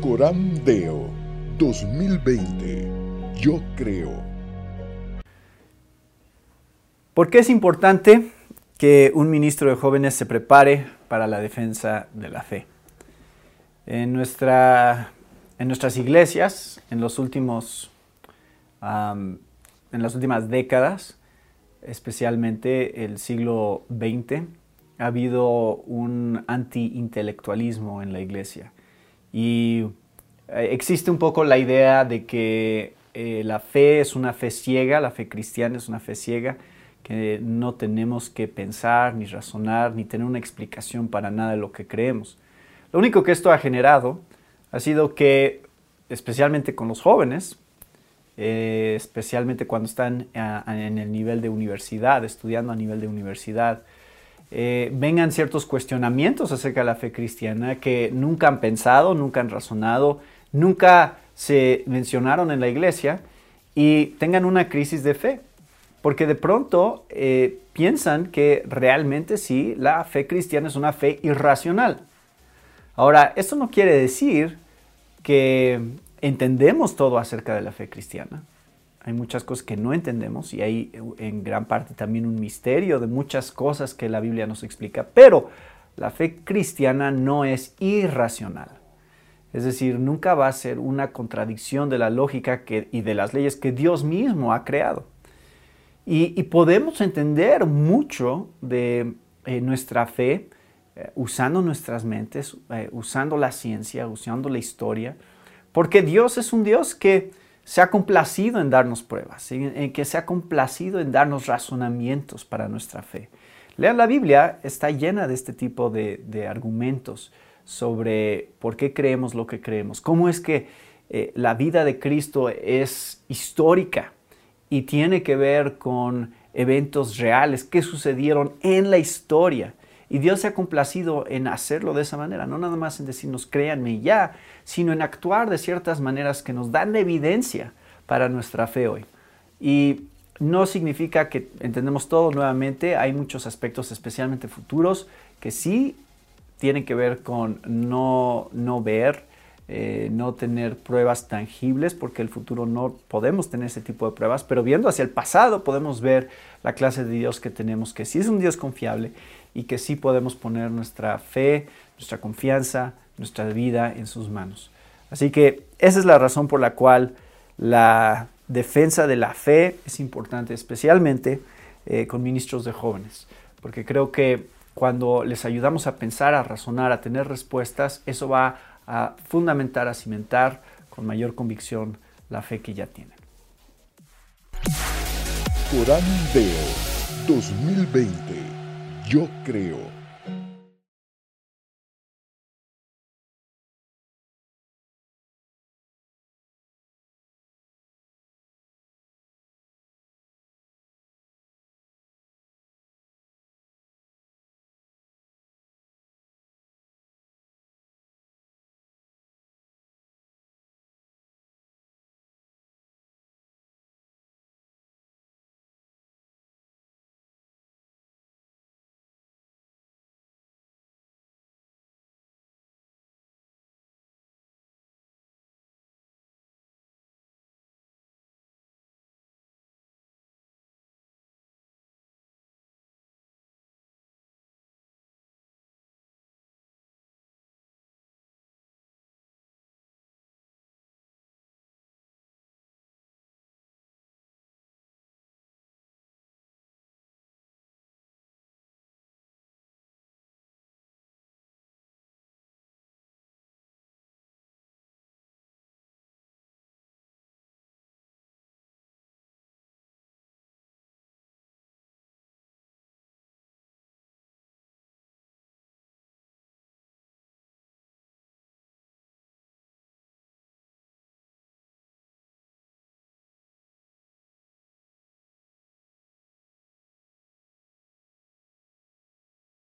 Corán Deo 2020. Yo creo. ¿Por qué es importante que un ministro de jóvenes se prepare para la defensa de la fe? En, nuestra, en nuestras iglesias, en, los últimos, en las últimas décadas, especialmente el siglo XX, ha habido un anti-intelectualismo en la iglesia. Y eh, existe un poco la idea de que eh, la fe es una fe ciega, la fe cristiana es una fe ciega, que no tenemos que pensar, ni razonar, ni tener una explicación para nada de lo que creemos. Lo único que esto ha generado ha sido que, especialmente con los jóvenes, eh, especialmente cuando están en el nivel de universidad, estudiando a nivel de universidad, eh, vengan ciertos cuestionamientos acerca de la fe cristiana que nunca han pensado, nunca han razonado, nunca se mencionaron en la iglesia y tengan una crisis de fe. Porque de pronto eh, piensan que realmente sí, la fe cristiana es una fe irracional. Ahora, esto no quiere decir que entendemos todo acerca de la fe cristiana. Hay muchas cosas que no entendemos y hay en gran parte también un misterio de muchas cosas que la Biblia nos explica, pero la fe cristiana no es irracional. Es decir, nunca va a ser una contradicción de la lógica y de las leyes que Dios mismo ha creado. Y, podemos entender mucho de eh, nuestra fe eh, usando nuestras mentes, eh, usando la ciencia, usando la historia, porque Dios es un Dios que se ha complacido en darnos pruebas, en, que se ha complacido en darnos razonamientos para nuestra fe. Lean la Biblia, está llena de este tipo de, argumentos sobre por qué creemos lo que creemos, cómo es que eh, la vida de Cristo es histórica y tiene que ver con eventos reales que sucedieron en la historia y Dios se ha complacido en hacerlo de esa manera, no nada más en decirnos créanme ya, sino en actuar de ciertas maneras que nos dan evidencia para nuestra fe hoy. Y no significa que entendemos todo nuevamente, hay muchos aspectos especialmente futuros que sí tienen que ver con no, no ver, eh, no tener pruebas tangibles, porque el futuro no podemos tener ese tipo de pruebas, pero viendo hacia el pasado podemos ver la clase de Dios que tenemos, que sí es un Dios confiable y que sí podemos poner nuestra fe, nuestra confianza, nuestra vida en sus manos. Así que esa es la razón por la cual la defensa de la fe es importante, especialmente eh, con ministros de jóvenes, porque creo que cuando les ayudamos a pensar, a razonar, a tener respuestas, eso va a fundamentar, a cimentar con mayor convicción la fe que ya tienen. Corán Deo 2020 yo creo